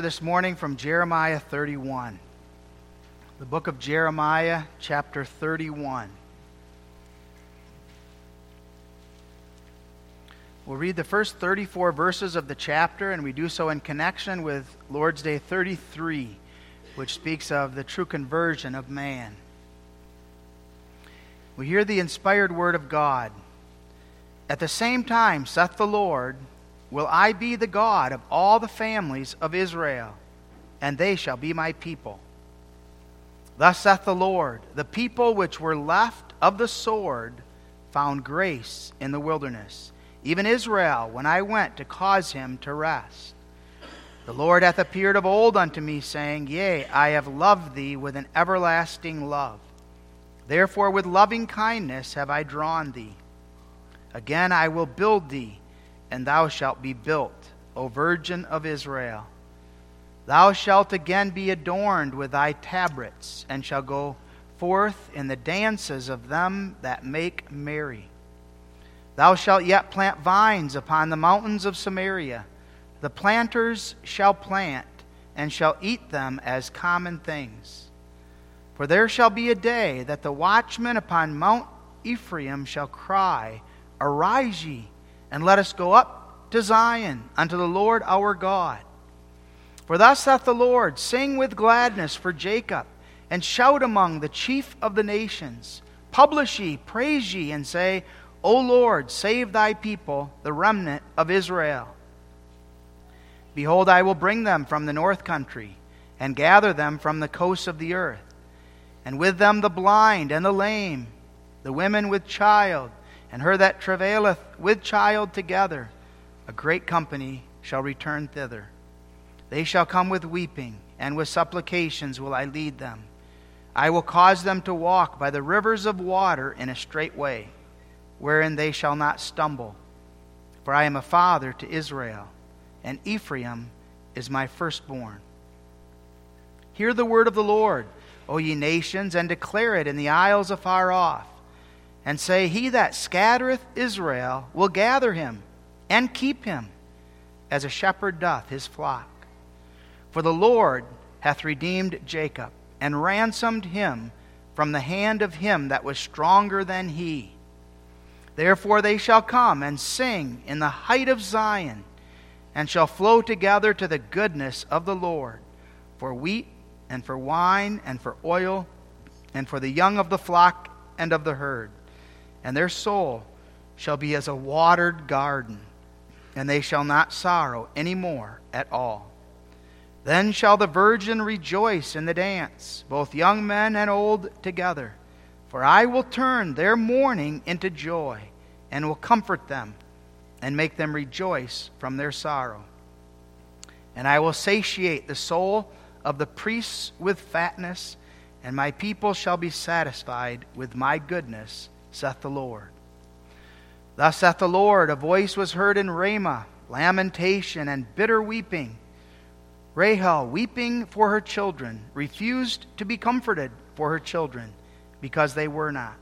this morning from Jeremiah 31. The book of Jeremiah, chapter 31. We'll read the first 34 verses of the chapter, and we do so in connection with Lord's Day 33, which speaks of the true conversion of man. We hear the inspired word of God. At the same time, saith the Lord, will I be the God of all the families of Israel, and they shall be my people. Thus saith the Lord The people which were left of the sword found grace in the wilderness, even Israel, when I went to cause him to rest. The Lord hath appeared of old unto me, saying, Yea, I have loved thee with an everlasting love. Therefore, with loving kindness have I drawn thee. Again, I will build thee and thou shalt be built, O Virgin of Israel. Thou shalt again be adorned with thy tabrets, and shall go forth in the dances of them that make merry. Thou shalt yet plant vines upon the mountains of Samaria. The planters shall plant, and shall eat them as common things. For there shall be a day that the watchmen upon Mount Ephraim shall cry, Arise ye and let us go up to Zion unto the Lord our God. For thus saith the Lord Sing with gladness for Jacob, and shout among the chief of the nations. Publish ye, praise ye, and say, O Lord, save thy people, the remnant of Israel. Behold, I will bring them from the north country, and gather them from the coasts of the earth, and with them the blind and the lame, the women with child and her that travaileth with child together, a great company shall return thither. They shall come with weeping, and with supplications will I lead them. I will cause them to walk by the rivers of water in a straight way, wherein they shall not stumble. For I am a father to Israel, and Ephraim is my firstborn. Hear the word of the Lord, O ye nations, and declare it in the isles afar off and say, He that scattereth Israel will gather him and keep him, as a shepherd doth his flock. For the Lord hath redeemed Jacob, and ransomed him from the hand of him that was stronger than he. Therefore they shall come and sing in the height of Zion, and shall flow together to the goodness of the Lord, for wheat and for wine and for oil, and for the young of the flock and of the herd and their soul shall be as a watered garden, and they shall not sorrow any more at all. Then shall the virgin rejoice in the dance, both young men and old together. For I will turn their mourning into joy, and will comfort them, and make them rejoice from their sorrow. And I will satiate the soul of the priests with fatness, and my people shall be satisfied with my goodness saith the Lord. Thus saith the Lord, a voice was heard in Ramah, lamentation and bitter weeping. Rahel, weeping for her children, refused to be comforted for her children, because they were not.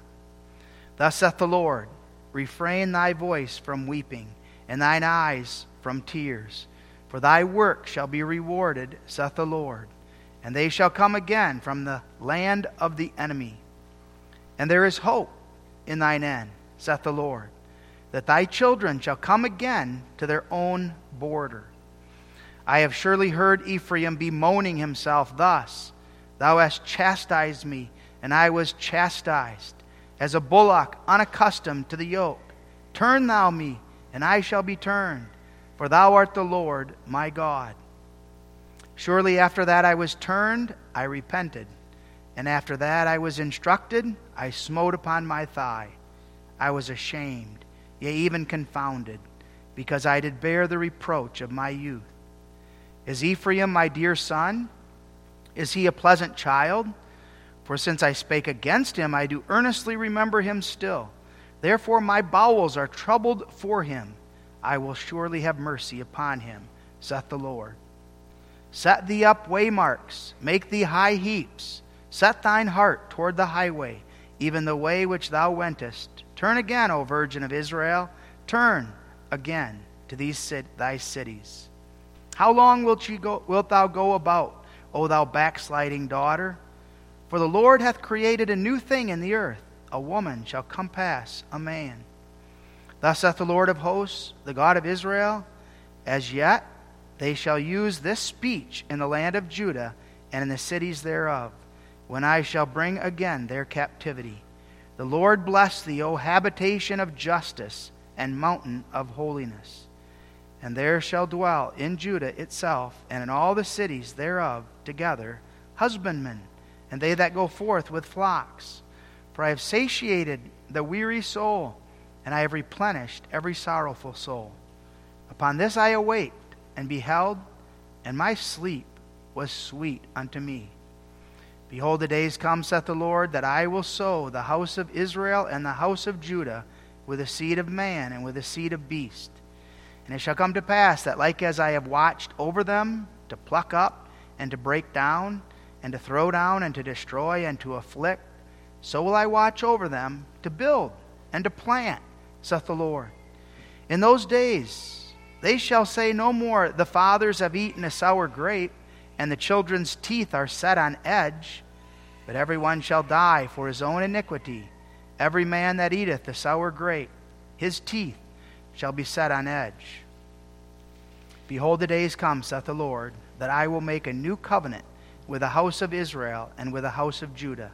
Thus saith the Lord, refrain thy voice from weeping, and thine eyes from tears. For thy work shall be rewarded, saith the Lord, and they shall come again from the land of the enemy. And there is hope in thine end, saith the Lord, that thy children shall come again to their own border. I have surely heard Ephraim bemoaning himself thus Thou hast chastised me, and I was chastised, as a bullock unaccustomed to the yoke. Turn thou me, and I shall be turned, for thou art the Lord my God. Surely after that I was turned, I repented. And after that I was instructed, I smote upon my thigh. I was ashamed, yea, even confounded, because I did bear the reproach of my youth. Is Ephraim my dear son? Is he a pleasant child? For since I spake against him, I do earnestly remember him still. Therefore my bowels are troubled for him. I will surely have mercy upon him, saith the Lord. Set thee up waymarks, make thee high heaps Set thine heart toward the highway, even the way which thou wentest. Turn again, O Virgin of Israel, turn again to these thy cities. How long wilt, go, wilt thou go about, O thou backsliding daughter? For the Lord hath created a new thing in the earth. A woman shall compass a man. Thus saith the Lord of hosts, the God of Israel As yet they shall use this speech in the land of Judah and in the cities thereof, when I shall bring again their captivity. The Lord bless thee, O habitation of justice and mountain of holiness. And there shall dwell in Judah itself and in all the cities thereof together husbandmen, and they that go forth with flocks. For I have satiated the weary soul, and I have replenished every sorrowful soul. Upon this I awaked and beheld, and my sleep was sweet unto me. Behold, the days come, saith the Lord, that I will sow the house of Israel and the house of Judah with the seed of man and with the seed of beast and it shall come to pass that, like as I have watched over them to pluck up and to break down, and to throw down and to destroy and to afflict, so will I watch over them to build and to plant, saith the Lord. In those days they shall say no more, The fathers have eaten a sour grape, and the children's teeth are set on edge. But every one shall die for his own iniquity. Every man that eateth the sour grape, his teeth shall be set on edge. Behold, the days come, saith the Lord, that I will make a new covenant with the house of Israel and with the house of Judah.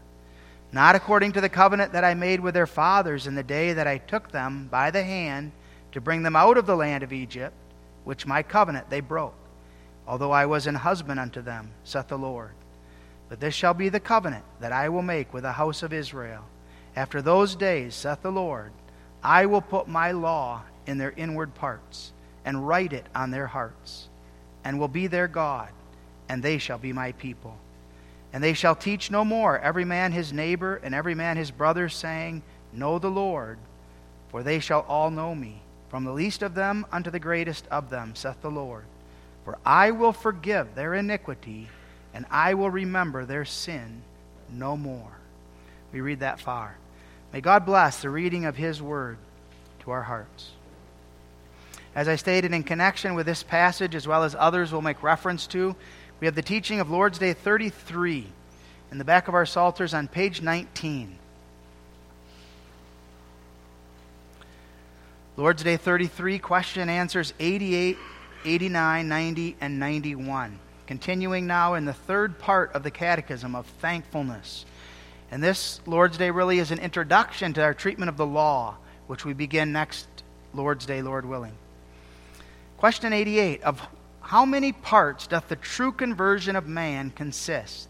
Not according to the covenant that I made with their fathers in the day that I took them by the hand to bring them out of the land of Egypt, which my covenant they broke, although I was an husband unto them, saith the Lord. But this shall be the covenant that I will make with the house of Israel. After those days, saith the Lord, I will put my law in their inward parts, and write it on their hearts, and will be their God, and they shall be my people. And they shall teach no more every man his neighbor and every man his brother, saying, Know the Lord, for they shall all know me, from the least of them unto the greatest of them, saith the Lord. For I will forgive their iniquity, and I will remember their sin no more. We read that far. May God bless the reading of his word to our hearts. As I stated, in connection with this passage, as well as others we'll make reference to, we have the teaching of Lord's Day 33 in the back of our Psalters on page 19. Lord's Day 33, question answers 88, 89, 90, and 91. Continuing now in the third part of the Catechism of thankfulness. And this Lord's Day really is an introduction to our treatment of the law, which we begin next Lord's Day, Lord willing. Question 88 Of how many parts doth the true conversion of man consist?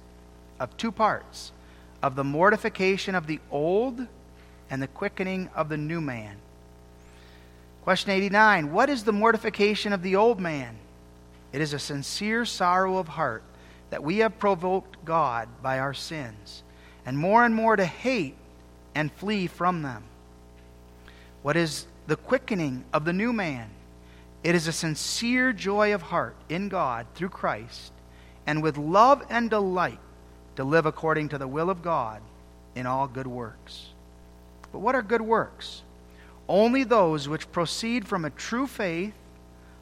Of two parts of the mortification of the old and the quickening of the new man. Question 89 What is the mortification of the old man? It is a sincere sorrow of heart that we have provoked God by our sins, and more and more to hate and flee from them. What is the quickening of the new man? It is a sincere joy of heart in God through Christ, and with love and delight to live according to the will of God in all good works. But what are good works? Only those which proceed from a true faith,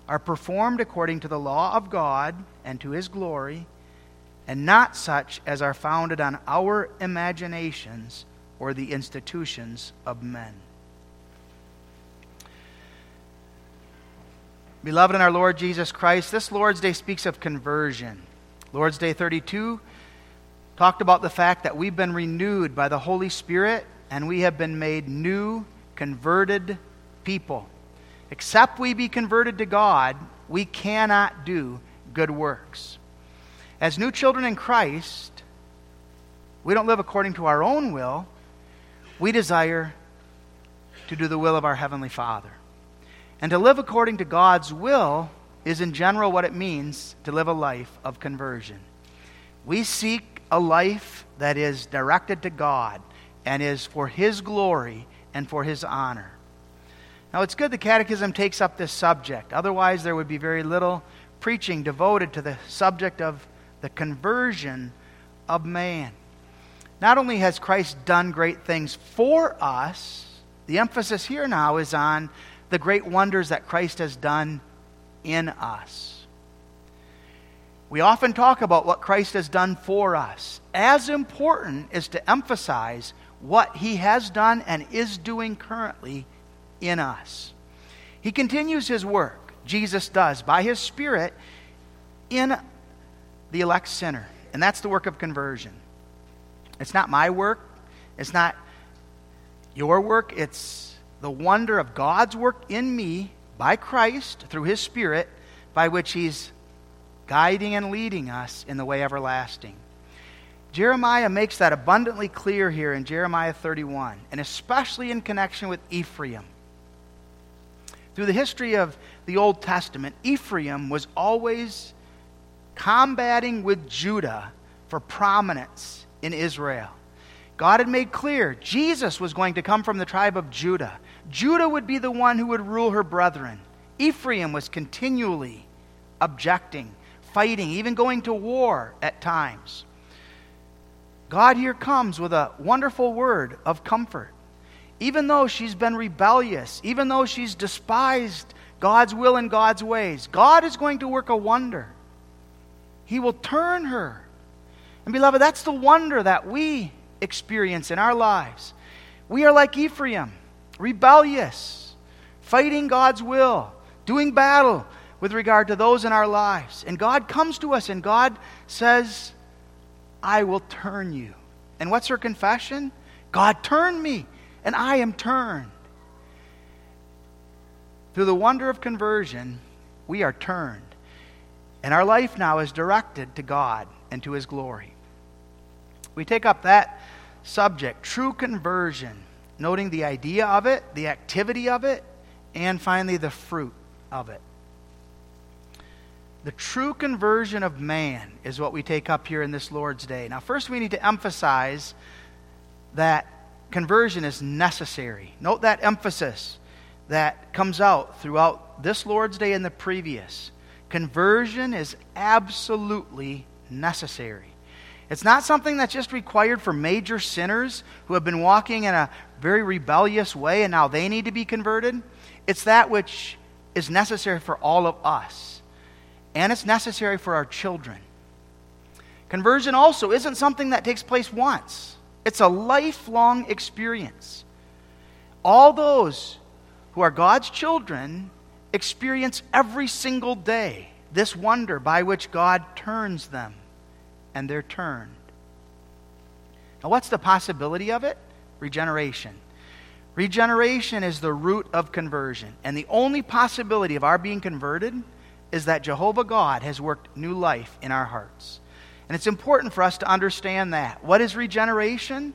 are performed according to the law of God and to his glory, and not such as are founded on our imaginations or the institutions of men. Beloved in our Lord Jesus Christ, this Lord's Day speaks of conversion. Lord's Day 32 talked about the fact that we've been renewed by the Holy Spirit and we have been made new, converted people. Except we be converted to God, we cannot do good works. As new children in Christ, we don't live according to our own will. We desire to do the will of our Heavenly Father. And to live according to God's will is, in general, what it means to live a life of conversion. We seek a life that is directed to God and is for His glory and for His honor. Now, it's good the Catechism takes up this subject. Otherwise, there would be very little preaching devoted to the subject of the conversion of man. Not only has Christ done great things for us, the emphasis here now is on the great wonders that Christ has done in us. We often talk about what Christ has done for us. As important is to emphasize what he has done and is doing currently in us. He continues his work, Jesus does, by his Spirit in the elect sinner. And that's the work of conversion. It's not my work, it's not your work, it's the wonder of God's work in me by Christ through his Spirit by which he's guiding and leading us in the way everlasting. Jeremiah makes that abundantly clear here in Jeremiah 31, and especially in connection with Ephraim. Through the history of the Old Testament, Ephraim was always combating with Judah for prominence in Israel. God had made clear Jesus was going to come from the tribe of Judah. Judah would be the one who would rule her brethren. Ephraim was continually objecting fighting, even going to war at times. God here comes with a wonderful word of comfort. Even though she's been rebellious, even though she's despised God's will and God's ways, God is going to work a wonder. He will turn her. And, beloved, that's the wonder that we experience in our lives. We are like Ephraim, rebellious, fighting God's will, doing battle with regard to those in our lives. And God comes to us and God says, I will turn you. And what's her confession? God turned me, and I am turned. Through the wonder of conversion, we are turned. And our life now is directed to God and to His glory. We take up that subject, true conversion, noting the idea of it, the activity of it, and finally the fruit of it. The true conversion of man is what we take up here in this Lord's Day. Now, first, we need to emphasize that conversion is necessary. Note that emphasis that comes out throughout this Lord's Day and the previous. Conversion is absolutely necessary. It's not something that's just required for major sinners who have been walking in a very rebellious way and now they need to be converted. It's that which is necessary for all of us and it's necessary for our children. Conversion also isn't something that takes place once, it's a lifelong experience. All those who are God's children experience every single day this wonder by which God turns them, and they're turned. Now, what's the possibility of it? Regeneration. Regeneration is the root of conversion. And the only possibility of our being converted is that Jehovah God has worked new life in our hearts. And it's important for us to understand that. What is regeneration?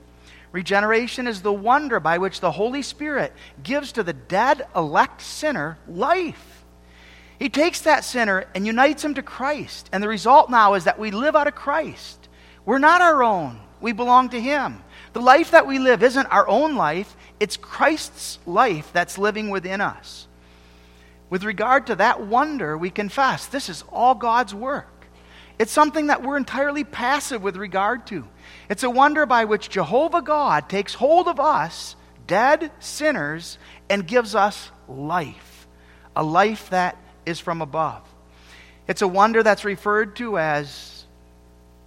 Regeneration is the wonder by which the Holy Spirit gives to the dead, elect sinner life. He takes that sinner and unites him to Christ. And the result now is that we live out of Christ. We're not our own, we belong to Him. The life that we live isn't our own life, it's Christ's life that's living within us. With regard to that wonder, we confess this is all God's work. It's something that we're entirely passive with regard to. It's a wonder by which Jehovah God takes hold of us, dead sinners, and gives us life, a life that is from above. It's a wonder that's referred to as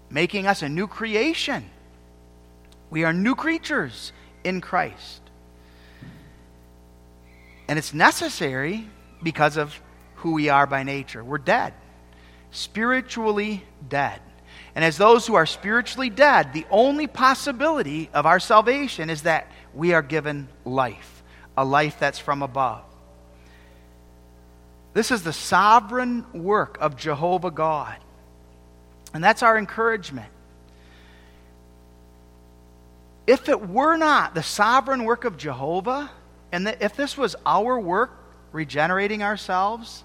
making us a new creation. We are new creatures in Christ. And it's necessary because of who we are by nature. We're dead, spiritually dead. And as those who are spiritually dead, the only possibility of our salvation is that we are given life, a life that's from above. This is the sovereign work of Jehovah God. And that's our encouragement. If it were not the sovereign work of Jehovah, and if this was our work regenerating ourselves,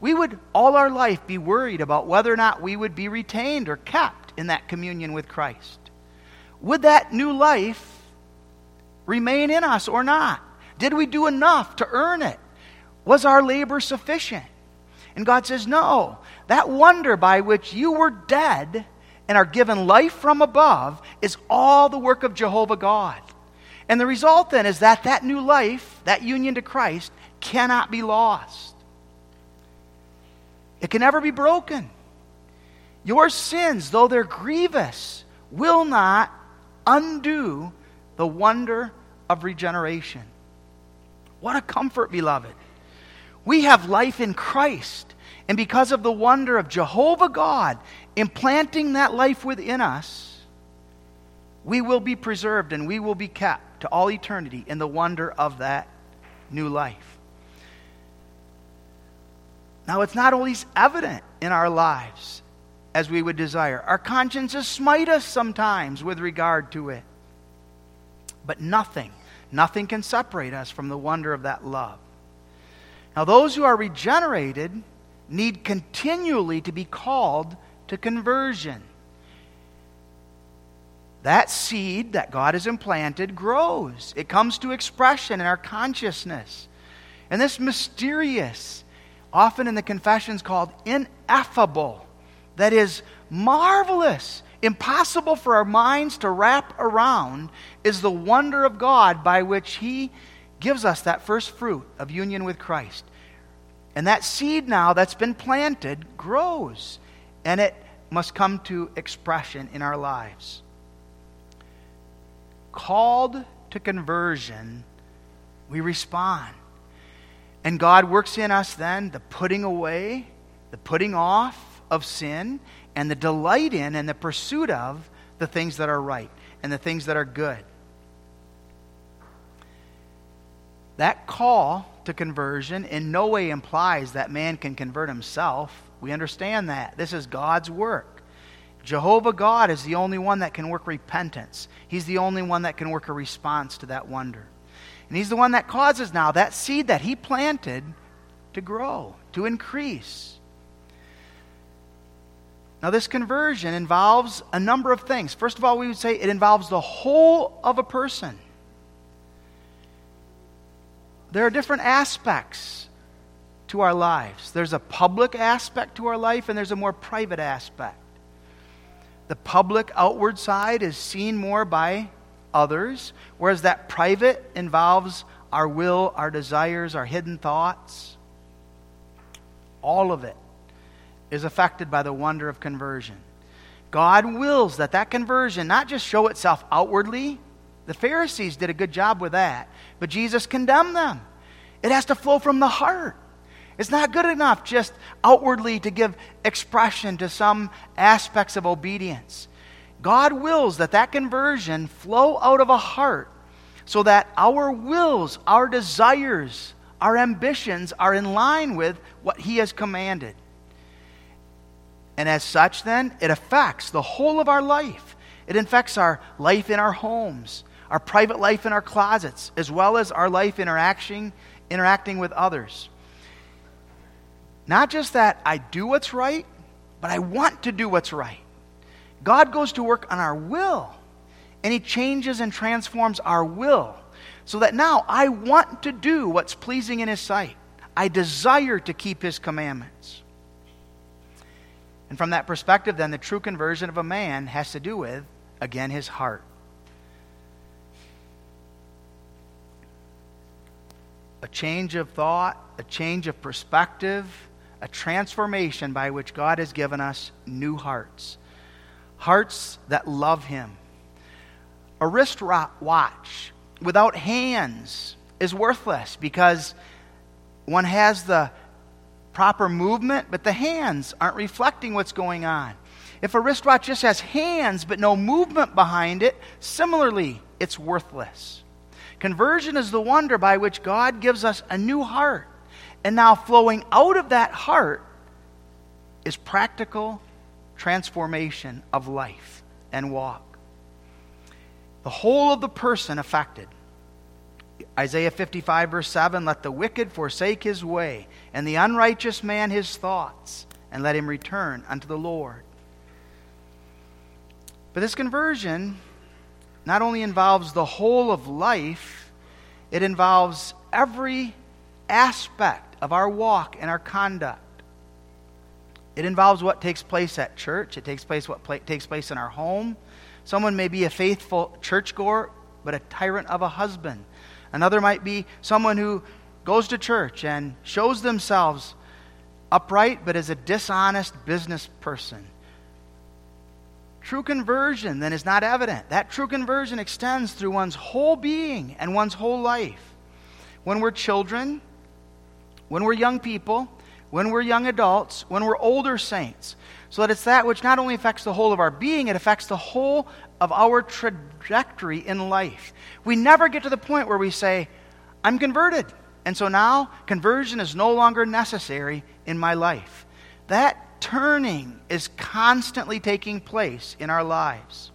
we would all our life be worried about whether or not we would be retained or kept in that communion with Christ. Would that new life remain in us or not? Did we do enough to earn it? Was our labor sufficient? And God says, No. That wonder by which you were dead and are given life from above is all the work of Jehovah God. And the result then is that that new life, that union to Christ, cannot be lost. It can never be broken. Your sins, though they're grievous, will not undo the wonder of regeneration. What a comfort, beloved. We have life in Christ. And because of the wonder of Jehovah God implanting that life within us, we will be preserved and we will be kept to all eternity in the wonder of that new life. Now, it's not always evident in our lives as we would desire. Our consciences smite us sometimes with regard to it. But nothing, nothing can separate us from the wonder of that love. Now, those who are regenerated need continually to be called to conversion. That seed that God has implanted grows, it comes to expression in our consciousness. And this mysterious, often in the confessions called ineffable, that is marvelous, impossible for our minds to wrap around, is the wonder of God by which He gives us that first fruit of union with Christ. And that seed now that's been planted grows, and it must come to expression in our lives. Called to conversion, we respond. And God works in us then the putting away, the putting off of sin, and the delight in and the pursuit of the things that are right and the things that are good. That call to conversion in no way implies that man can convert himself. We understand that. This is God's work. Jehovah God is the only one that can work repentance. He's the only one that can work a response to that wonder. And He's the one that causes now that seed that He planted to grow, to increase. Now, this conversion involves a number of things. First of all, we would say it involves the whole of a person. There are different aspects to our lives. There's a public aspect to our life, and there's a more private aspect. The public outward side is seen more by others, whereas that private involves our will, our desires, our hidden thoughts. All of it is affected by the wonder of conversion. God wills that that conversion not just show itself outwardly. The Pharisees did a good job with that, but Jesus condemned them. It has to flow from the heart. It's not good enough just outwardly to give expression to some aspects of obedience. God wills that that conversion flow out of a heart so that our wills, our desires, our ambitions are in line with what He has commanded. And as such, then, it affects the whole of our life. It affects our life in our homes, our private life in our closets, as well as our life interacting, interacting with others. Not just that I do what's right, but I want to do what's right. God goes to work on our will, and He changes and transforms our will so that now I want to do what's pleasing in His sight. I desire to keep His commandments. And from that perspective, then, the true conversion of a man has to do with, again, his heart. A change of thought, a change of perspective, a transformation by which God has given us new hearts. Hearts that love Him. A wrist watch without hands is worthless because one has the proper movement, but the hands aren't reflecting what's going on. If a wristwatch just has hands but no movement behind it, similarly, it's worthless. Conversion is the wonder by which God gives us a new heart. And now, flowing out of that heart is practical transformation of life and walk. The whole of the person affected. Isaiah 55, verse 7 Let the wicked forsake his way, and the unrighteous man his thoughts, and let him return unto the Lord. But this conversion not only involves the whole of life, it involves every aspect of our walk and our conduct. It involves what takes place at church, it takes place what takes place in our home. Someone may be a faithful churchgoer, but a tyrant of a husband. Another might be someone who goes to church and shows themselves upright, but is a dishonest business person. true conversion then is not evident. That true conversion extends through one's whole being and one's whole life. When we're children, when we're young people, when we're young adults, when we're older saints. So that it's that which not only affects the whole of our being, it affects the whole of our trajectory in life. We never get to the point where we say, I'm converted. And so now conversion is no longer necessary in my life. That turning is constantly taking place in our lives.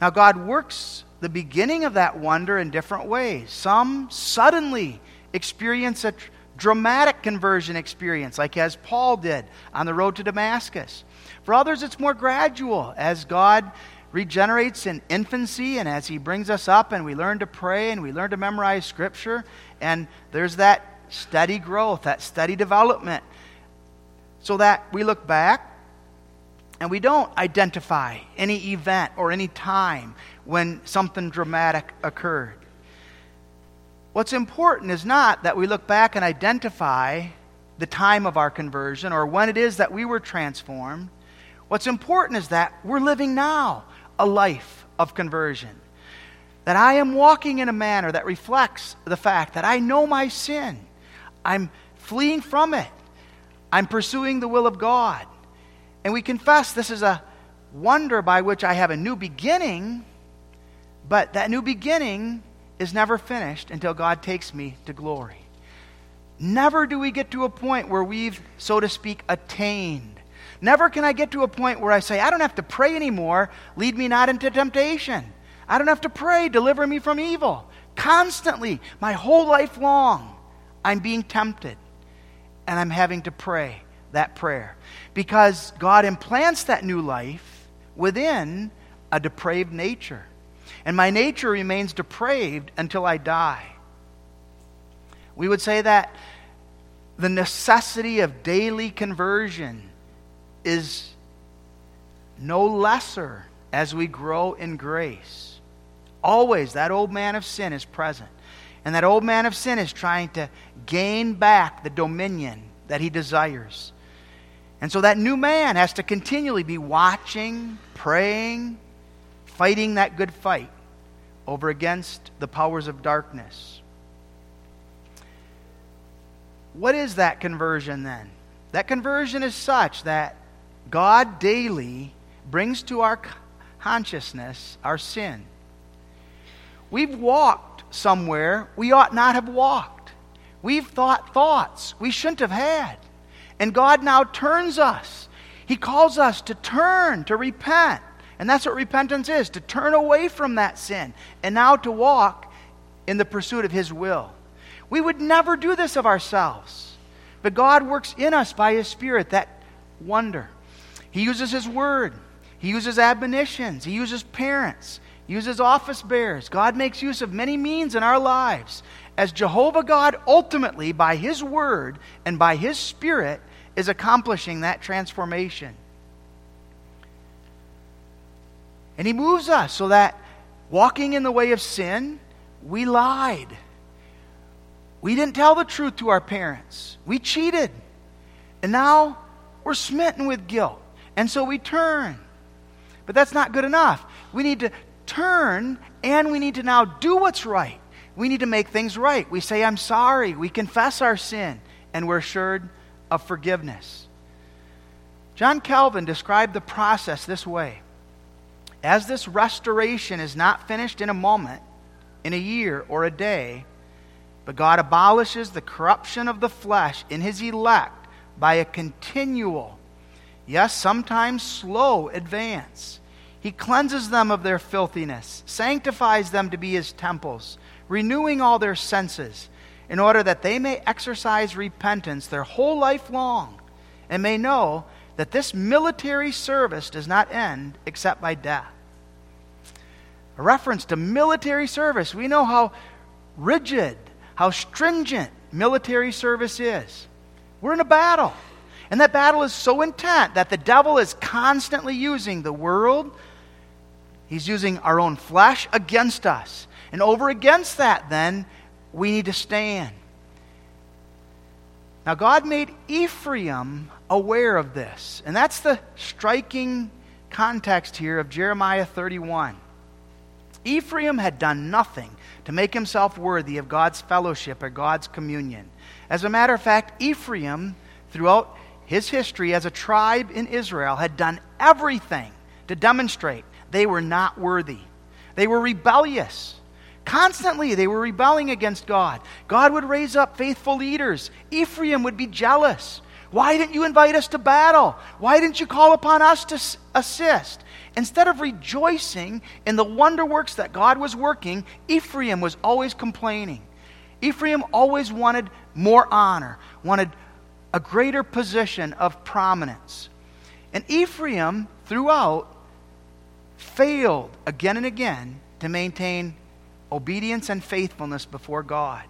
Now, God works the beginning of that wonder in different ways. Some suddenly experience a tr- dramatic conversion experience, like as Paul did on the road to Damascus. For others, it's more gradual as God regenerates in infancy and as He brings us up and we learn to pray and we learn to memorize Scripture. And there's that steady growth, that steady development, so that we look back and we don't identify any event or any time when something dramatic occurred. What's important is not that we look back and identify the time of our conversion or when it is that we were transformed. What's important is that we're living now a life of conversion. That I am walking in a manner that reflects the fact that I know my sin. I'm fleeing from it. I'm pursuing the will of God. And we confess this is a wonder by which I have a new beginning, but that new beginning is never finished until God takes me to glory. Never do we get to a point where we've, so to speak, attained. Never can I get to a point where I say, I don't have to pray anymore, lead me not into temptation. I don't have to pray, deliver me from evil. Constantly, my whole life long, I'm being tempted and I'm having to pray that prayer because God implants that new life within a depraved nature. And my nature remains depraved until I die. We would say that the necessity of daily conversion is no lesser as we grow in grace. Always, that old man of sin is present. And that old man of sin is trying to gain back the dominion that he desires. And so that new man has to continually be watching, praying, fighting that good fight over against the powers of darkness. What is that conversion then? That conversion is such that God daily brings to our consciousness our sin. We've walked somewhere we ought not have walked. We've thought thoughts we shouldn't have had. And God now turns us. He calls us to turn, to repent. And that's what repentance is to turn away from that sin and now to walk in the pursuit of His will. We would never do this of ourselves. But God works in us by His Spirit that wonder. He uses His Word, He uses admonitions, He uses parents, He uses office bearers. God makes use of many means in our lives as Jehovah God ultimately, by His Word and by His Spirit, is accomplishing that transformation. And He moves us so that walking in the way of sin, we lied. We didn't tell the truth to our parents. We cheated. And now we're smitten with guilt. And so we turn. But that's not good enough. We need to turn and we need to now do what's right. We need to make things right. We say, I'm sorry. We confess our sin and we're assured of forgiveness. John Calvin described the process this way As this restoration is not finished in a moment, in a year, or a day, but God abolishes the corruption of the flesh in his elect by a continual, yes, sometimes slow advance. He cleanses them of their filthiness, sanctifies them to be his temples, renewing all their senses in order that they may exercise repentance their whole life long and may know that this military service does not end except by death. A reference to military service, we know how rigid, how stringent military service is. We're in a battle. And that battle is so intense that the devil is constantly using the world, he's using our own flesh against us. And over against that, then, we need to stand. Now, God made Ephraim aware of this. And that's the striking context here of Jeremiah 31. Ephraim had done nothing to make himself worthy of God's fellowship or God's communion. As a matter of fact, Ephraim, throughout his history as a tribe in Israel, had done everything to demonstrate they were not worthy. They were rebellious. Constantly, they were rebelling against God. God would raise up faithful leaders. Ephraim would be jealous. Why didn't you invite us to battle? Why didn't you call upon us to assist? Instead of rejoicing in the wonder works that God was working, Ephraim was always complaining. Ephraim always wanted more honor, wanted a greater position of prominence. And Ephraim, throughout, failed again and again to maintain obedience and faithfulness before God.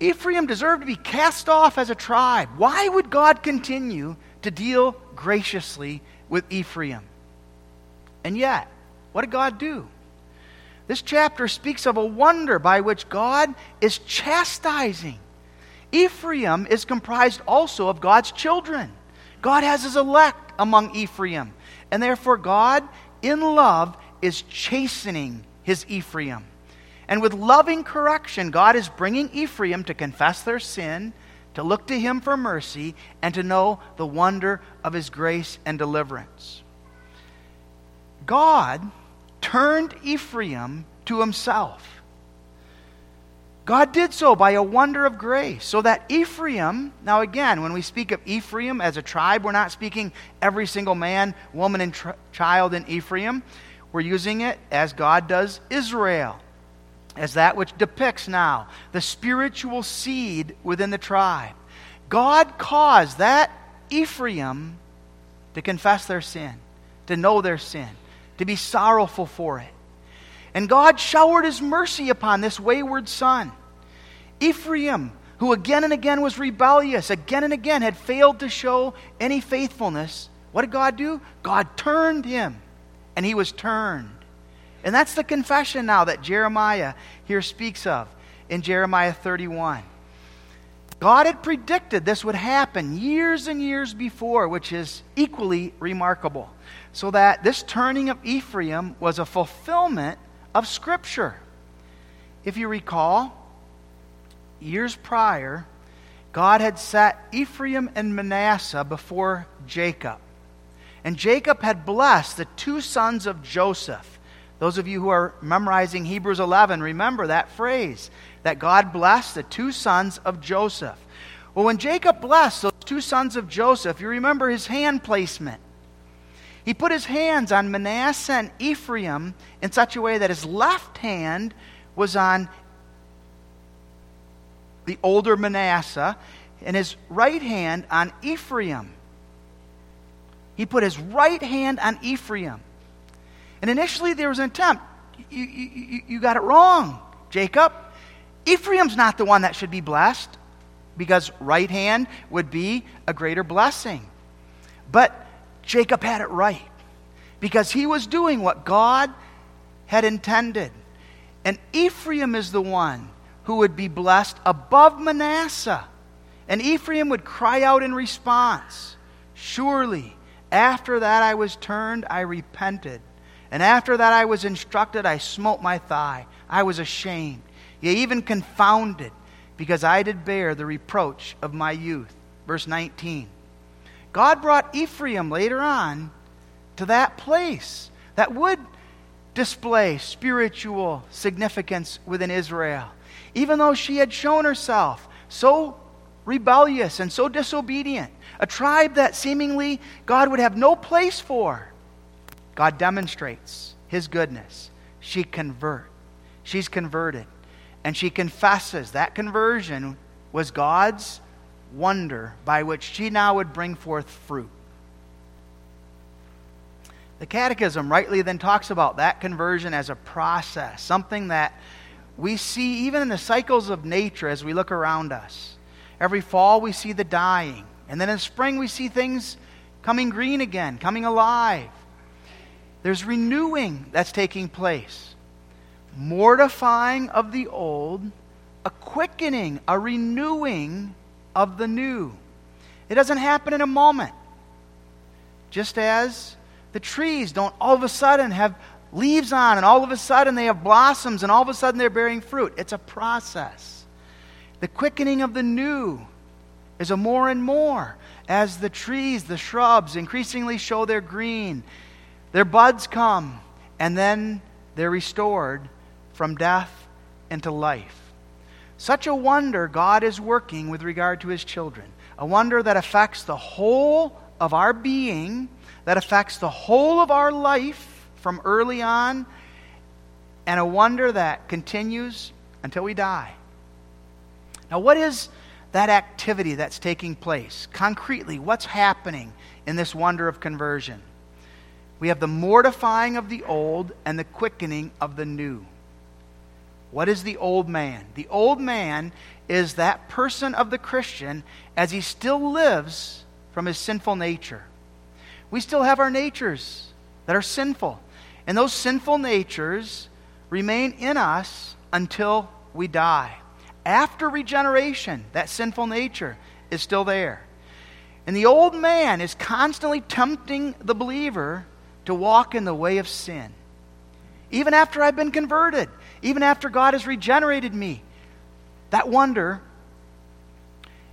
Ephraim deserved to be cast off as a tribe. Why would God continue to deal graciously with Ephraim? And yet, what did God do? This chapter speaks of a wonder by which God is chastising. Ephraim is comprised also of God's children. God has his elect among Ephraim. And therefore, God, in love, is chastening his Ephraim. And with loving correction, God is bringing Ephraim to confess their sin, to look to him for mercy, and to know the wonder of his grace and deliverance. God turned Ephraim to himself. God did so by a wonder of grace, so that Ephraim, now again, when we speak of Ephraim as a tribe, we're not speaking every single man, woman, and tr- child in Ephraim. We're using it as God does Israel as that which depicts now the spiritual seed within the tribe. God caused that Ephraim to confess their sin, to know their sin, to be sorrowful for it. And God showered his mercy upon this wayward son. Ephraim, who again and again was rebellious, again and again had failed to show any faithfulness, what did God do? God turned him, and he was turned. And that's the confession now that Jeremiah here speaks of in Jeremiah 31. God had predicted this would happen years and years before, which is equally remarkable. So that this turning of Ephraim was a fulfillment of Scripture. If you recall, years prior, God had set Ephraim and Manasseh before Jacob. And Jacob had blessed the two sons of Joseph those of you who are memorizing Hebrews 11, remember that phrase that God blessed the two sons of Joseph. Well, when Jacob blessed those two sons of Joseph, you remember his hand placement. He put his hands on Manasseh and Ephraim in such a way that his left hand was on the older Manasseh and his right hand on Ephraim. He put his right hand on Ephraim. And initially there was an attempt. You, you, you got it wrong, Jacob. Ephraim's not the one that should be blessed because right hand would be a greater blessing. But Jacob had it right because he was doing what God had intended. And Ephraim is the one who would be blessed above Manasseh. And Ephraim would cry out in response Surely, after that I was turned, I repented. And after that I was instructed, I smote my thigh. I was ashamed, yea, even confounded, because I did bear the reproach of my youth. Verse 19. God brought Ephraim later on to that place that would display spiritual significance within Israel. Even though she had shown herself so rebellious and so disobedient, a tribe that seemingly God would have no place for. God demonstrates his goodness. She convert. She's converted. And she confesses that conversion was God's wonder by which she now would bring forth fruit. The Catechism rightly then talks about that conversion as a process, something that we see even in the cycles of nature as we look around us. Every fall we see the dying, and then in spring we see things coming green again, coming alive. There's renewing that's taking place. Mortifying of the old, a quickening, a renewing of the new. It doesn't happen in a moment. Just as The trees don't all of a sudden have leaves on, and all of a sudden they have blossoms, and all of a sudden they're bearing fruit. It's a process. The quickening of the new is a more and more as the trees, the shrubs increasingly show their green. Their buds come, and then they're restored from death into life. Such a wonder God is working with regard to his children. A wonder that affects the whole of our being, that affects the whole of our life from early on, and a wonder that continues until we die. Now, what is that activity that's taking place? Concretely, what's happening in this wonder of conversion? We have the mortifying of the old and the quickening of the new. What is the old man? The old man is that person of the Christian as he still lives from his sinful nature. We still have our natures that are sinful, and those sinful natures remain in us until we die. After regeneration, that sinful nature is still there. And the old man is constantly tempting the believer to walk in the way of sin. Even after I've been converted, even after God has regenerated me, that wonder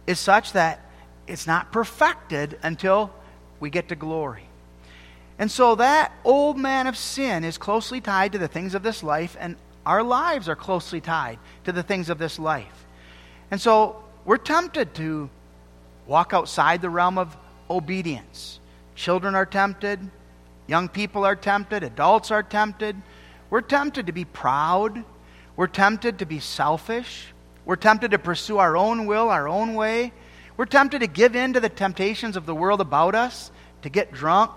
is such that it's not perfected until we get to glory. And so that old man of sin is closely tied to the things of this life, and our lives are closely tied to the things of this life. And so we're tempted to walk outside the realm of obedience. Children are tempted, young people are tempted, adults are tempted. We're tempted to be proud, we're tempted to be selfish, we're tempted to pursue our own will, our own way. We're tempted to give in to the temptations of the world about us, to get drunk,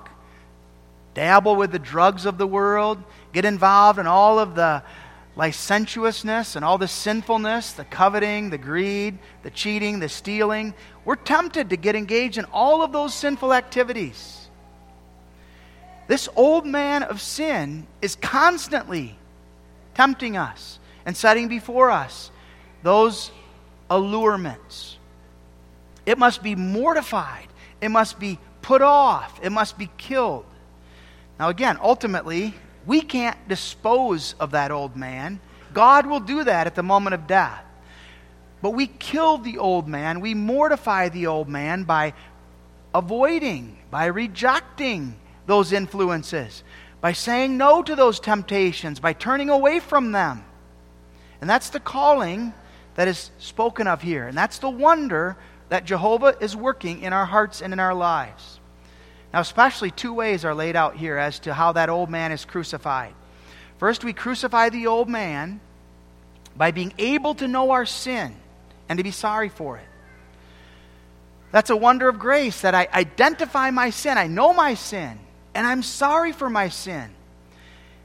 dabble with the drugs of the world, get involved in all of the licentiousness and all the sinfulness, the coveting, the greed, the cheating, the stealing. We're tempted to get engaged in all of those sinful activities. This old man of sin is constantly tempting us and setting before us those allurements. It must be mortified, it must be put off, it must be killed. Now, again, ultimately, we can't dispose of that old man. God will do that at the moment of death. But we kill the old man, we mortify the old man by avoiding, by rejecting those influences, by saying no to those temptations, by turning away from them. And that's the calling that is spoken of here. And that's the wonder that Jehovah is working in our hearts and in our lives. Now, especially two ways are laid out here as to how that old man is crucified. First, we crucify the old man by being able to know our sin and to be sorry for it. That's a wonder of grace that I identify my sin, I know my sin, and I'm sorry for my sin.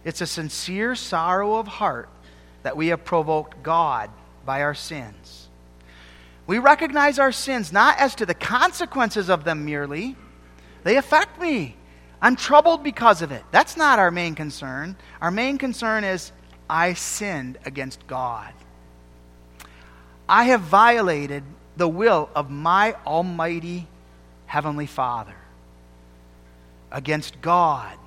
It's a sincere sorrow of heart that we have provoked God by our sins. We recognize our sins not as to the consequences of them merely, they affect me. I'm troubled because of it. That's not our main concern. Our main concern is I sinned against God. I have violated the will of my Almighty Heavenly Father against God.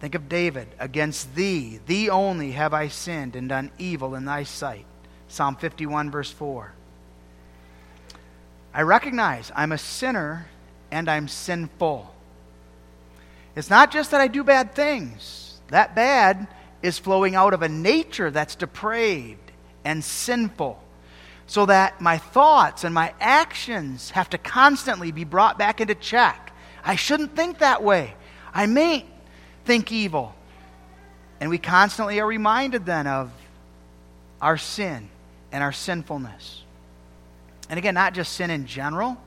Think of David. Against thee, thee only have I sinned and done evil in thy sight. Psalm 51, verse 4. I recognize I'm a sinner and I'm sinful. It's not just that I do bad things, that bad is flowing out of a nature that's depraved and sinful. So that my thoughts and my actions have to constantly be brought back into check. I shouldn't think that way. I may think evil. And we constantly are reminded then of our sin and our sinfulness. And again, not just sin in general,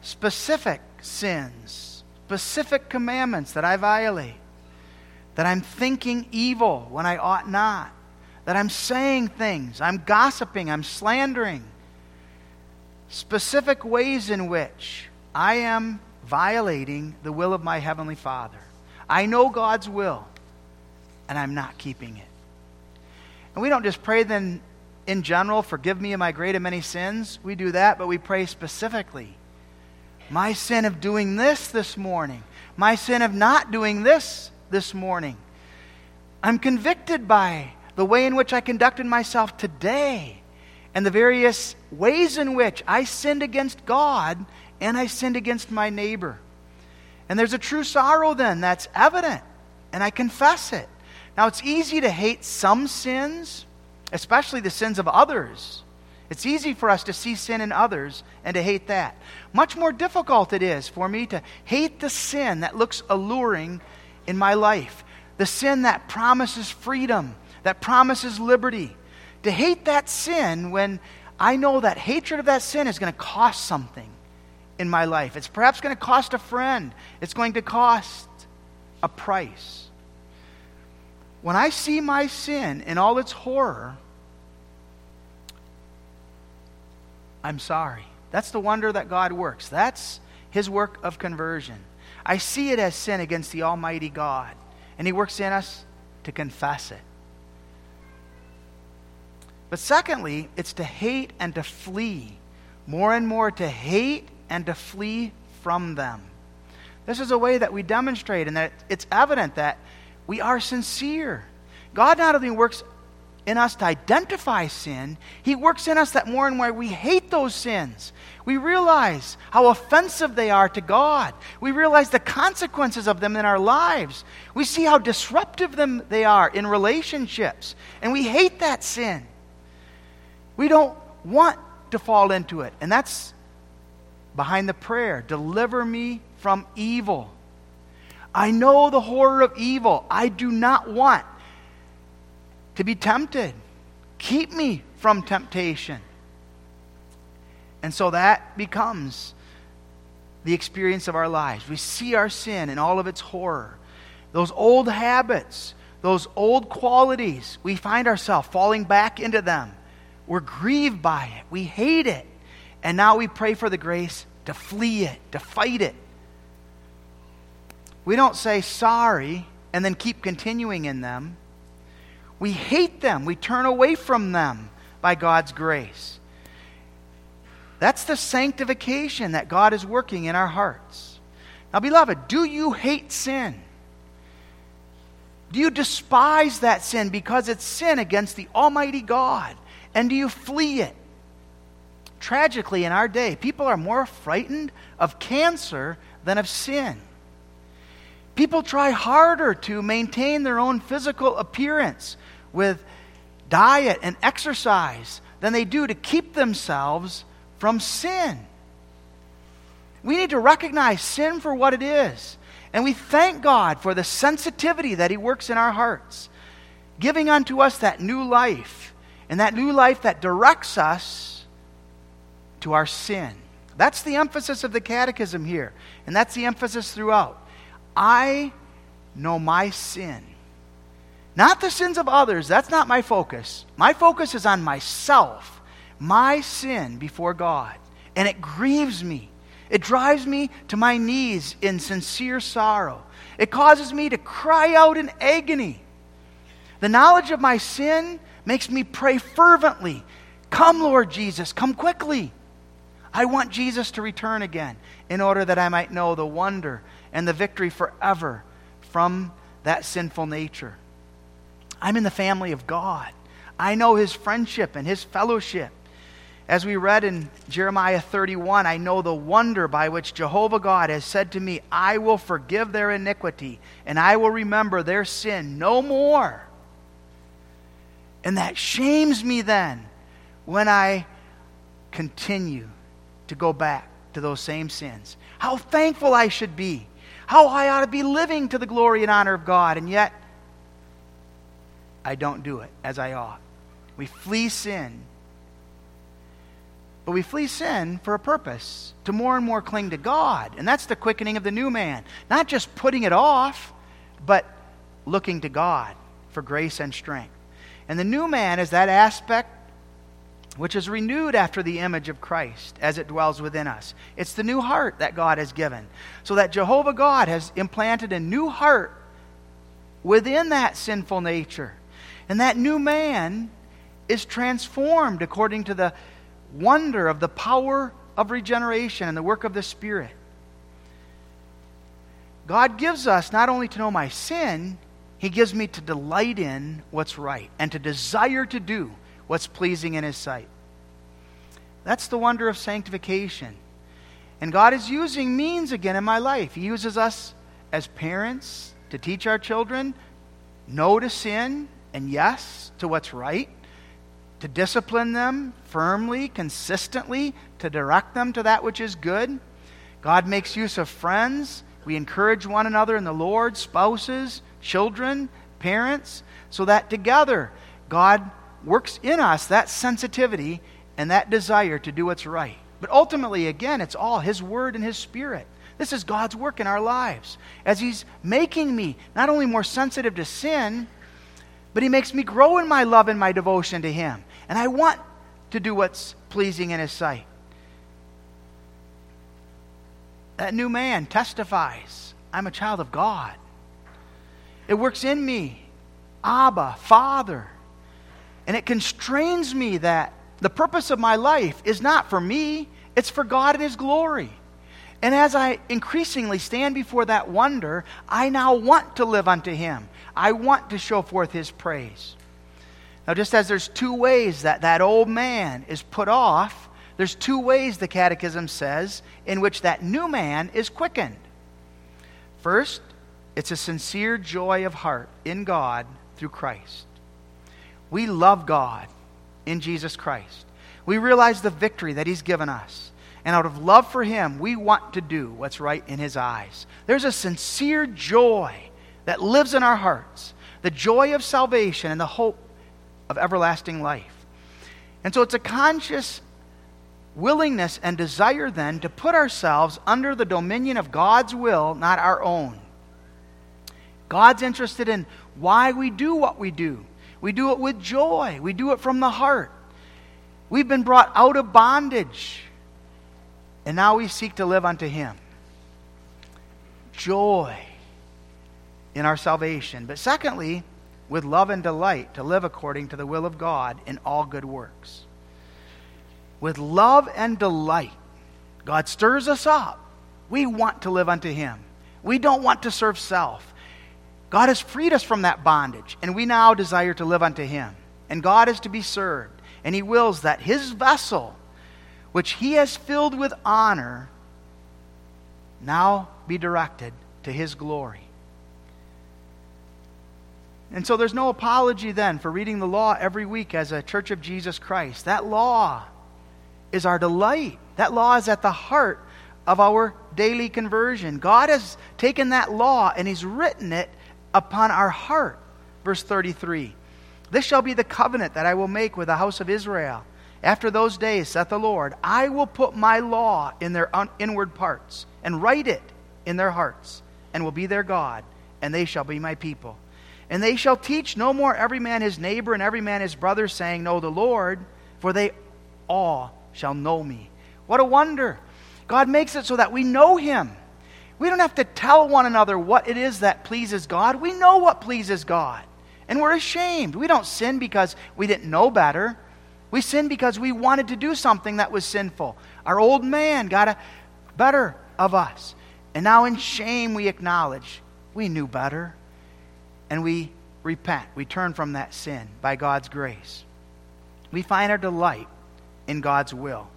specific sins, specific commandments that I violate, that I'm thinking evil when I ought not, that I'm saying things, I'm gossiping, I'm slandering, specific ways in which I am violating the will of my Heavenly Father. I know God's will, and I'm not keeping it. And we don't just pray then in general, forgive me of my great and many sins. We do that, but we pray specifically. My sin of doing this this morning, my sin of not doing this this morning. I'm convicted by the way in which I conducted myself today and the various ways in which I sinned against God and I sinned against my neighbor. And there's a true sorrow then that's evident, and I confess it. Now, it's easy to hate some sins, especially the sins of others. It's easy for us to see sin in others and to hate that. Much more difficult it is for me to hate the sin that looks alluring in my life, the sin that promises freedom, that promises liberty. To hate that sin when I know that hatred of that sin is going to cost something in my life. It's perhaps going to cost a friend, it's going to cost a price. When I see my sin in all its horror, I'm sorry. That's the wonder that God works. That's his work of conversion. I see it as sin against the Almighty God, and he works in us to confess it. But secondly, it's to hate and to flee. More and more to hate and to flee from them. This is a way that we demonstrate and that it's evident that we are sincere. God not only works in us to identify sin, He works in us that more and more we hate those sins. We realize how offensive they are to God. We realize the consequences of them in our lives. We see how disruptive them they are in relationships. And we hate that sin. We don't want to fall into it. And that's behind the prayer Deliver me from evil. I know the horror of evil. I do not want to be tempted. Keep me from temptation. And so that becomes the experience of our lives. We see our sin in all of its horror. Those old habits, those old qualities, we find ourselves falling back into them. We're grieved by it. We hate it. And now we pray for the grace to flee it, to fight it. We don't say sorry and then keep continuing in them. We hate them, we turn away from them by God's grace. That's the sanctification that God is working in our hearts. Now, beloved, do you hate sin? Do you despise that sin because it's sin against the Almighty God? And do you flee it? Tragically, in our day, people are more frightened of cancer than of sin. People try harder to maintain their own physical appearance with diet and exercise than they do to keep themselves from sin. We need to recognize sin for what it is. And we thank God for the sensitivity that He works in our hearts, giving unto us that new life, and that new life that directs us to our sin. That's the emphasis of the catechism here, and that's the emphasis throughout. I know my sin. Not the sins of others. That's not my focus. My focus is on myself, my sin before God. And it grieves me. It drives me to my knees in sincere sorrow. It causes me to cry out in agony. The knowledge of my sin makes me pray fervently Come, Lord Jesus, come quickly. I want Jesus to return again in order that I might know the wonder and the victory forever from that sinful nature. I'm in the family of God. I know his friendship and his fellowship. As we read in Jeremiah 31, I know the wonder by which Jehovah God has said to me, I will forgive their iniquity and I will remember their sin no more. And that shames me then when I continue to go back to those same sins. How thankful I should be. How I ought to be living to the glory and honor of God. And yet, I don't do it as I ought. We flee sin. But we flee sin for a purpose to more and more cling to God. And that's the quickening of the new man. Not just putting it off, but looking to God for grace and strength. And the new man is that aspect which is renewed after the image of Christ as it dwells within us. It's the new heart that God has given. So that Jehovah God has implanted a new heart within that sinful nature. And that new man is transformed according to the wonder of the power of regeneration and the work of the Spirit. God gives us not only to know my sin, He gives me to delight in what's right and to desire to do what's pleasing in His sight. That's the wonder of sanctification. And God is using means again in my life. He uses us as parents to teach our children no to sin and yes to what's right, to discipline them firmly, consistently, to direct them to that which is good. God makes use of friends. We encourage one another in the Lord, spouses, children, parents, so that together God works in us that sensitivity and that desire to do what's right. But ultimately, again, it's all His Word and His Spirit. This is God's work in our lives. As He's making me not only more sensitive to sin, but He makes me grow in my love and my devotion to Him. And I want to do what's pleasing in His sight. That new man testifies I'm a child of God. It works in me, Abba, Father. And it constrains me that the purpose of my life is not for me, it's for God and His glory. And as I increasingly stand before that wonder, I now want to live unto Him. I want to show forth His praise. Now, just as there's two ways that that old man is put off, there's two ways, the Catechism says, in which that new man is quickened. First, it's a sincere joy of heart in God through Christ. We love God in Jesus Christ. We realize the victory that He's given us. And out of love for Him, we want to do what's right in His eyes. There's a sincere joy that lives in our hearts the joy of salvation and the hope of everlasting life. And so it's a conscious willingness and desire then to put ourselves under the dominion of God's will, not our own. God's interested in why we do what we do. We do it with joy, we do it from the heart. We've been brought out of bondage, and now we seek to live unto Him. Joy in our salvation. But secondly, with love and delight to live according to the will of God in all good works. With love and delight, God stirs us up. We want to live unto Him. We don't want to serve self. God has freed us from that bondage, and we now desire to live unto Him. And God is to be served, and He wills that His vessel, which He has filled with honor, now be directed to His glory. And so there's no apology then for reading the law every week as a church of Jesus Christ. That law is our delight. That law is at the heart of our daily conversion. God has taken that law and He's written it upon our heart. Verse 33 This shall be the covenant that I will make with the house of Israel. After those days, saith the Lord, I will put my law in their inward parts, and write it in their hearts, and will be their God, and they shall be my people. And they shall teach no more every man his neighbor and every man his brother, saying, Know the Lord, for they all shall know me. What a wonder! God makes it so that we know him. We don't have to tell one another what it is that pleases God. We know what pleases God. And we're ashamed. We don't sin because we didn't know better. We sin because we wanted to do something that was sinful. Our old man got a better of us. And now in shame we acknowledge we knew better. And we repent. We turn from that sin by God's grace. We find our delight in God's will.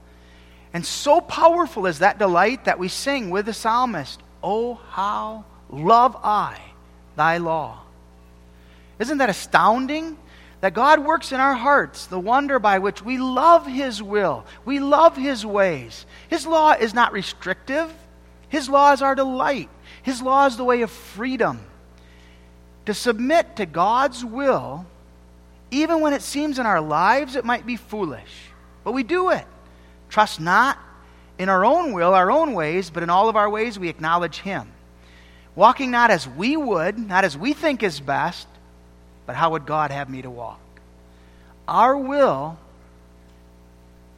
And so powerful is that delight that we sing with the psalmist Oh, how love I thy law. Isn't that astounding? That God works in our hearts, the wonder by which we love His will, we love His ways. His law is not restrictive, His law is our delight. His law is the way of freedom. To submit to God's will, even when it seems in our lives it might be foolish, but we do it. Trust not in our own will, our own ways, but in all of our ways we acknowledge Him. Walking not as we would, not as we think is best, but how would God have me to walk? Our will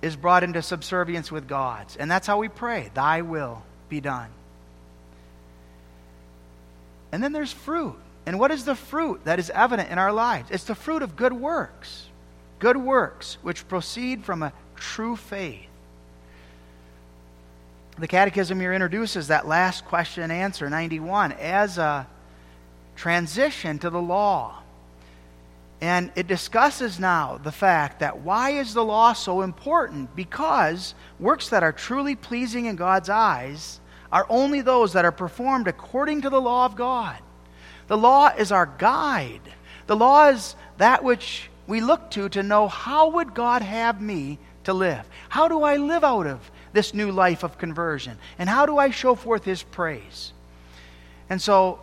is brought into subservience with God's, and that's how we pray Thy will be done. And then there's fruit. And what is the fruit that is evident in our lives? It's the fruit of good works. Good works which proceed from a true faith. The Catechism here introduces that last question and answer, 91, as a transition to the law. And it discusses now the fact that why is the law so important? Because works that are truly pleasing in God's eyes are only those that are performed according to the law of God. The law is our guide. The law is that which we look to to know how would God have me to live? How do I live out of this new life of conversion? And how do I show forth his praise? And so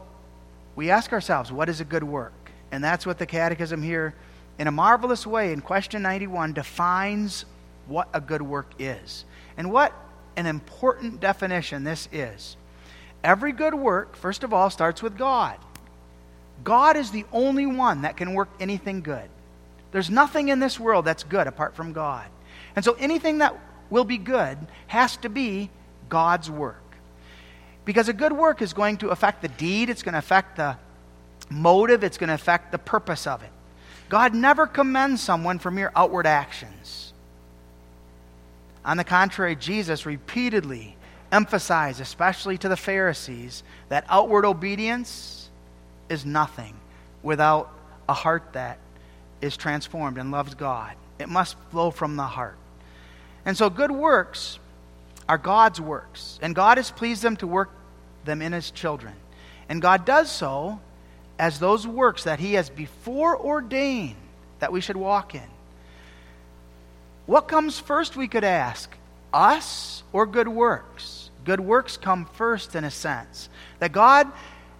we ask ourselves, what is a good work? And that's what the Catechism here, in a marvelous way, in question 91, defines what a good work is. And what an important definition this is. Every good work, first of all, starts with God. God is the only one that can work anything good. There's nothing in this world that's good apart from God. And so anything that will be good has to be God's work. Because a good work is going to affect the deed, it's going to affect the motive, it's going to affect the purpose of it. God never commends someone for mere outward actions. On the contrary, Jesus repeatedly emphasized, especially to the Pharisees, that outward obedience is nothing without a heart that is transformed and loves God. It must flow from the heart. And so, good works are God's works, and God has pleased them to work them in His children. And God does so as those works that He has before ordained that we should walk in. What comes first, we could ask? Us or good works? Good works come first, in a sense. That God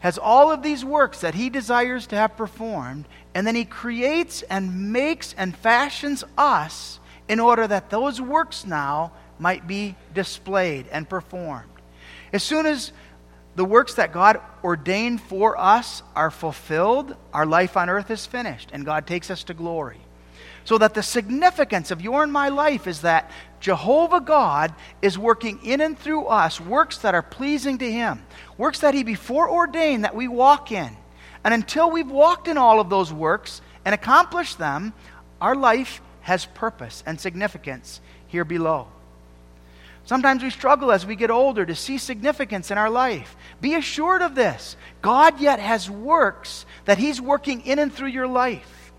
has all of these works that He desires to have performed, and then He creates and makes and fashions us in order that those works now might be displayed and performed. As soon as the works that God ordained for us are fulfilled, our life on earth is finished, and God takes us to glory. So that the significance of your and my life is that Jehovah God is working in and through us works that are pleasing to Him, works that He before ordained that we walk in. And until we've walked in all of those works and accomplished them, our life has purpose and significance here below. Sometimes we struggle as we get older to see significance in our life. Be assured of this God yet has works that He's working in and through your life.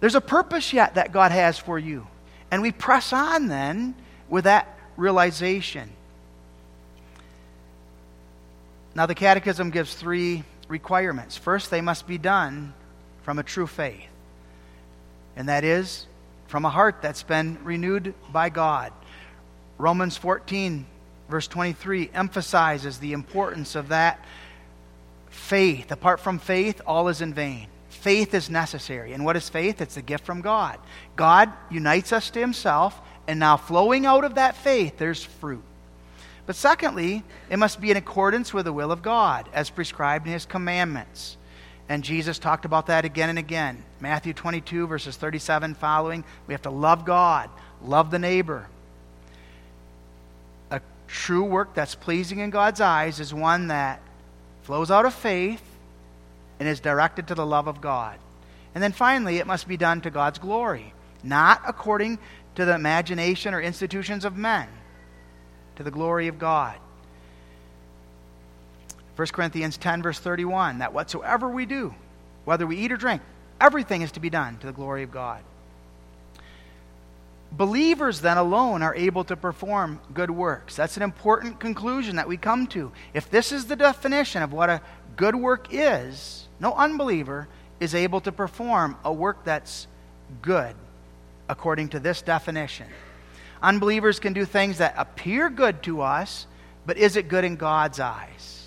There's a purpose yet that God has for you. And we press on then with that realization. Now, the Catechism gives three requirements. First, they must be done from a true faith, and that is from a heart that's been renewed by God. Romans 14, verse 23, emphasizes the importance of that faith. Apart from faith, all is in vain. Faith is necessary. And what is faith? It's a gift from God. God unites us to Himself, and now flowing out of that faith, there's fruit. But secondly, it must be in accordance with the will of God, as prescribed in His commandments. And Jesus talked about that again and again. Matthew 22, verses 37 following. We have to love God, love the neighbor. A true work that's pleasing in God's eyes is one that flows out of faith and is directed to the love of God. And then finally, it must be done to God's glory, not according to the imagination or institutions of men, to the glory of God. 1 Corinthians 10, verse 31, that whatsoever we do, whether we eat or drink, everything is to be done to the glory of God. Believers then alone are able to perform good works. That's an important conclusion that we come to. If this is the definition of what a good work is, no unbeliever is able to perform a work that's good according to this definition. Unbelievers can do things that appear good to us, but is it good in God's eyes?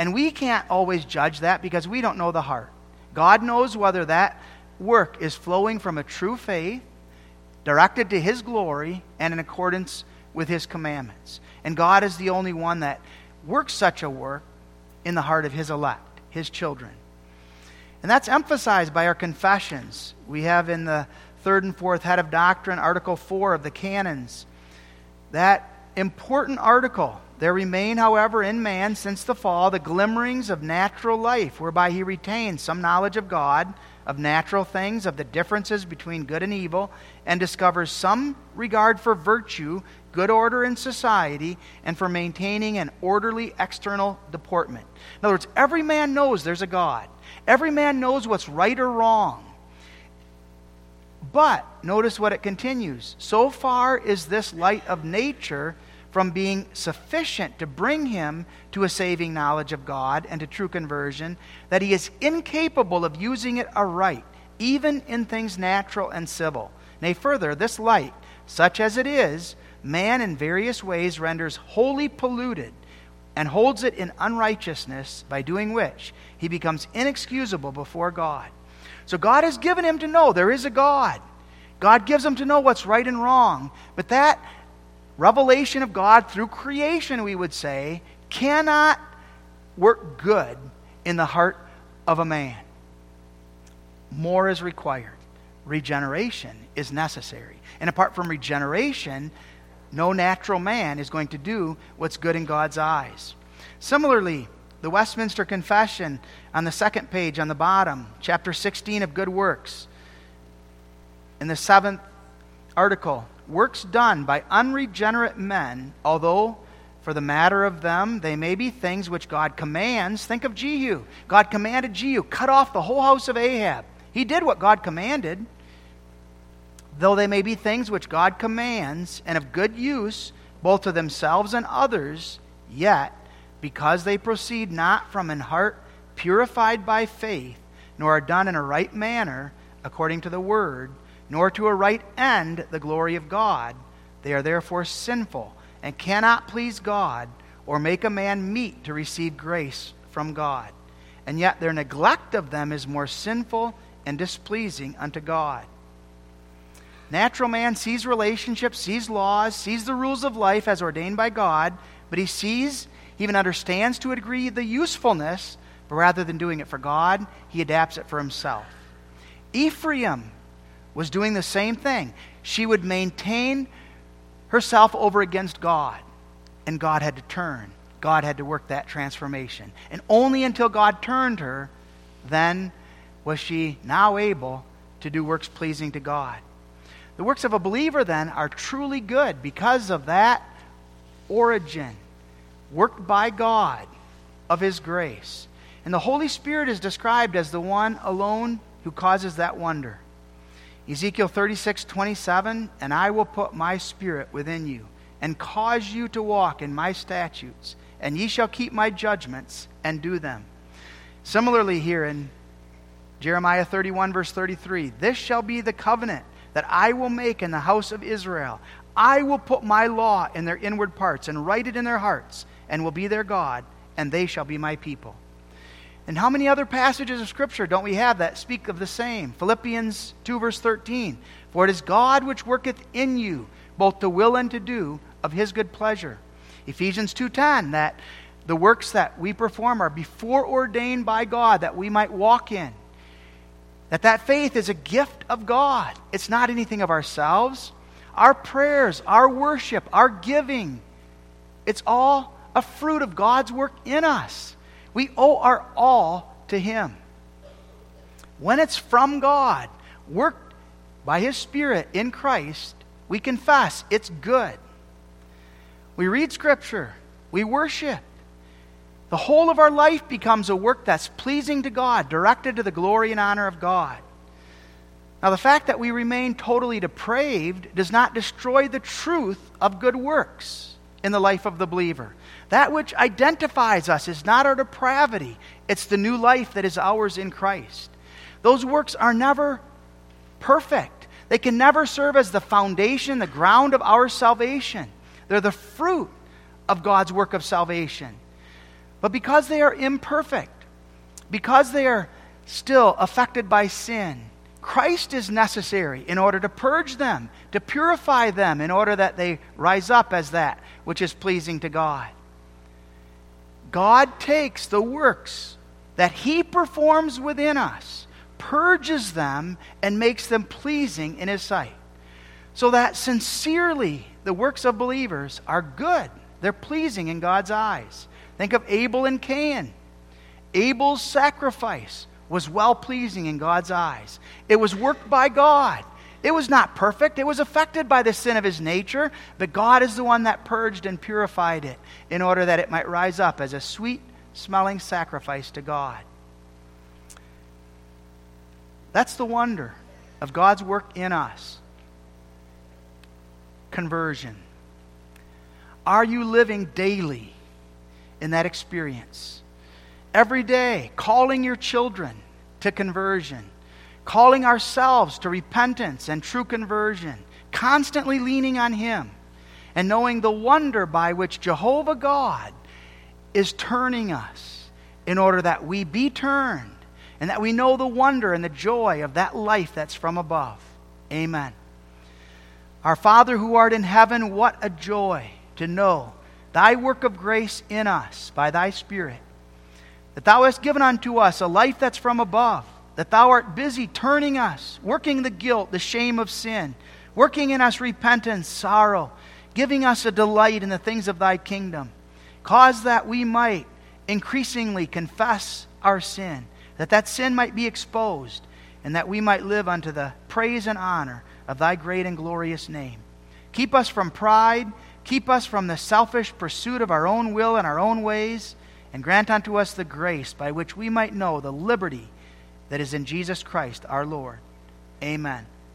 And we can't always judge that because we don't know the heart. God knows whether that work is flowing from a true faith, directed to His glory, and in accordance with His commandments. And God is the only one that works such a work in the heart of His elect, His children. And that's emphasized by our confessions. We have in the third and fourth head of doctrine, Article 4 of the canons, that important article There remain, however, in man since the fall the glimmerings of natural life, whereby he retains some knowledge of God, of natural things, of the differences between good and evil, and discovers some regard for virtue, good order in society, and for maintaining an orderly external deportment. In other words, every man knows there's a God, every man knows what's right or wrong. But notice what it continues. So far is this light of nature from being sufficient to bring him to a saving knowledge of God and to true conversion, that he is incapable of using it aright, even in things natural and civil. Nay, further, this light, such as it is, man in various ways renders wholly polluted and holds it in unrighteousness, by doing which he becomes inexcusable before God. So God has given him to know there is a God. God gives him to know what's right and wrong. But that revelation of God through creation, we would say, cannot work good in the heart of a man. More is required. Regeneration is necessary. And apart from regeneration, no natural man is going to do what's good in God's eyes. Similarly, the Westminster Confession on the second page on the bottom, chapter 16 of Good Works, in the seventh article, works done by unregenerate men, although for the matter of them, they may be things which God commands. Think of Jehu. God commanded Jehu, cut off the whole house of Ahab. He did what God commanded. Though they may be things which God commands and of good use, both to themselves and others, yet, because they proceed not from an heart purified by faith, nor are done in a right manner, according to the word, nor to a right end the glory of God. They are therefore sinful and cannot please God or make a man meet to receive grace from God. And yet their neglect of them is more sinful and displeasing unto God. Natural man sees relationships, sees laws, sees the rules of life as ordained by God, but he sees, even understands to a degree the usefulness, but rather than doing it for God, he adapts it for himself. Ephraim was doing the same thing. She would maintain herself over against God, and God had to turn. God had to work that transformation. And only until God turned her, then was she now able to do works pleasing to God. The works of a believer, then, are truly good because of that origin, worked by God of His grace. And the Holy Spirit is described as the one alone who causes that wonder. Ezekiel 36, 27, and I will put my spirit within you, and cause you to walk in my statutes, and ye shall keep my judgments and do them. Similarly, here in Jeremiah 31, verse 33, this shall be the covenant that I will make in the house of Israel. I will put my law in their inward parts, and write it in their hearts, and will be their God, and they shall be my people. And how many other passages of Scripture don't we have that speak of the same? Philippians 2, verse 13. For it is God which worketh in you both to will and to do of his good pleasure. Ephesians 2:10 that the works that we perform are before ordained by God that we might walk in. That that faith is a gift of God. It's not anything of ourselves. Our prayers, our worship, our giving, it's all a fruit of God's work in us. We owe our all to Him. When it's from God, worked by His Spirit in Christ, we confess it's good. We read Scripture, we worship. The whole of our life becomes a work that's pleasing to God, directed to the glory and honor of God. Now, the fact that we remain totally depraved does not destroy the truth of good works in the life of the believer. That which identifies us is not our depravity, it's the new life that is ours in Christ. Those works are never perfect, they can never serve as the foundation, the ground of our salvation. They're the fruit of God's work of salvation. But because they are imperfect, because they are still affected by sin, Christ is necessary in order to purge them, to purify them, in order that they rise up as that which is pleasing to God. God takes the works that He performs within us, purges them, and makes them pleasing in His sight. So that sincerely the works of believers are good They're pleasing in God's eyes. Think of Abel and Cain. Abel's sacrifice was well pleasing in God's eyes. It was worked by God. It was not perfect. It was affected by the sin of his nature, but God is the one that purged and purified it in order that it might rise up as a sweet smelling sacrifice to God. That's the wonder of God's work in us. Conversion. Are you living daily in that experience? Every day, calling your children to conversion, calling ourselves to repentance and true conversion, constantly leaning on Him, and knowing the wonder by which Jehovah God is turning us in order that we be turned and that we know the wonder and the joy of that life that's from above. Amen. Our Father who art in heaven, what a joy to know thy work of grace in us by thy Spirit. That thou hast given unto us a life that's from above. That thou art busy turning us, working the guilt, the shame of sin, working in us repentance, sorrow, giving us a delight in the things of thy kingdom. Cause that we might increasingly confess our sin, that that sin might be exposed, and that we might live unto the praise and honor of thy great and glorious name. Keep us from pride Keep us from the selfish pursuit of our own will and our own ways, and grant unto us the grace by which we might know the liberty that is in Jesus Christ our Lord. Amen.